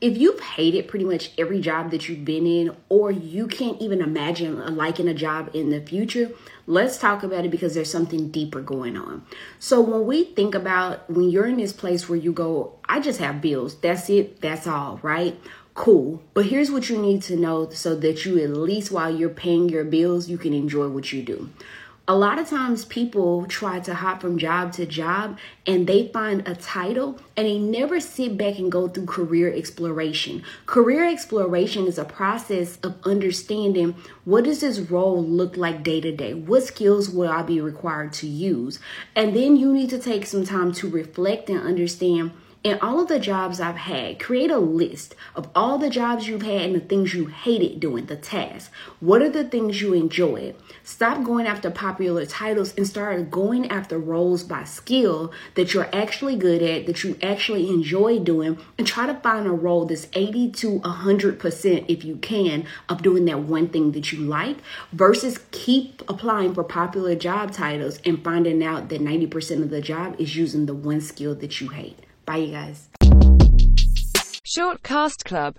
if you've hated pretty much every job that you've been in, or you can't even imagine liking a job in the future, let's talk about it because there's something deeper going on. So, when we think about when you're in this place where you go, I just have bills, that's it, that's all, right? Cool. But here's what you need to know so that you, at least while you're paying your bills, you can enjoy what you do a lot of times people try to hop from job to job and they find a title and they never sit back and go through career exploration. Career exploration is a process of understanding what does this role look like day to day? What skills will I be required to use? And then you need to take some time to reflect and understand in all of the jobs I've had, create a list of all the jobs you've had and the things you hated doing, the tasks. What are the things you enjoyed? Stop going after popular titles and start going after roles by skill that you're actually good at, that you actually enjoy doing, and try to find a role that's 80 to 100% if you can of doing that one thing that you like versus keep applying for popular job titles and finding out that 90% of the job is using the one skill that you hate. Bye, you guys. Short Cast Club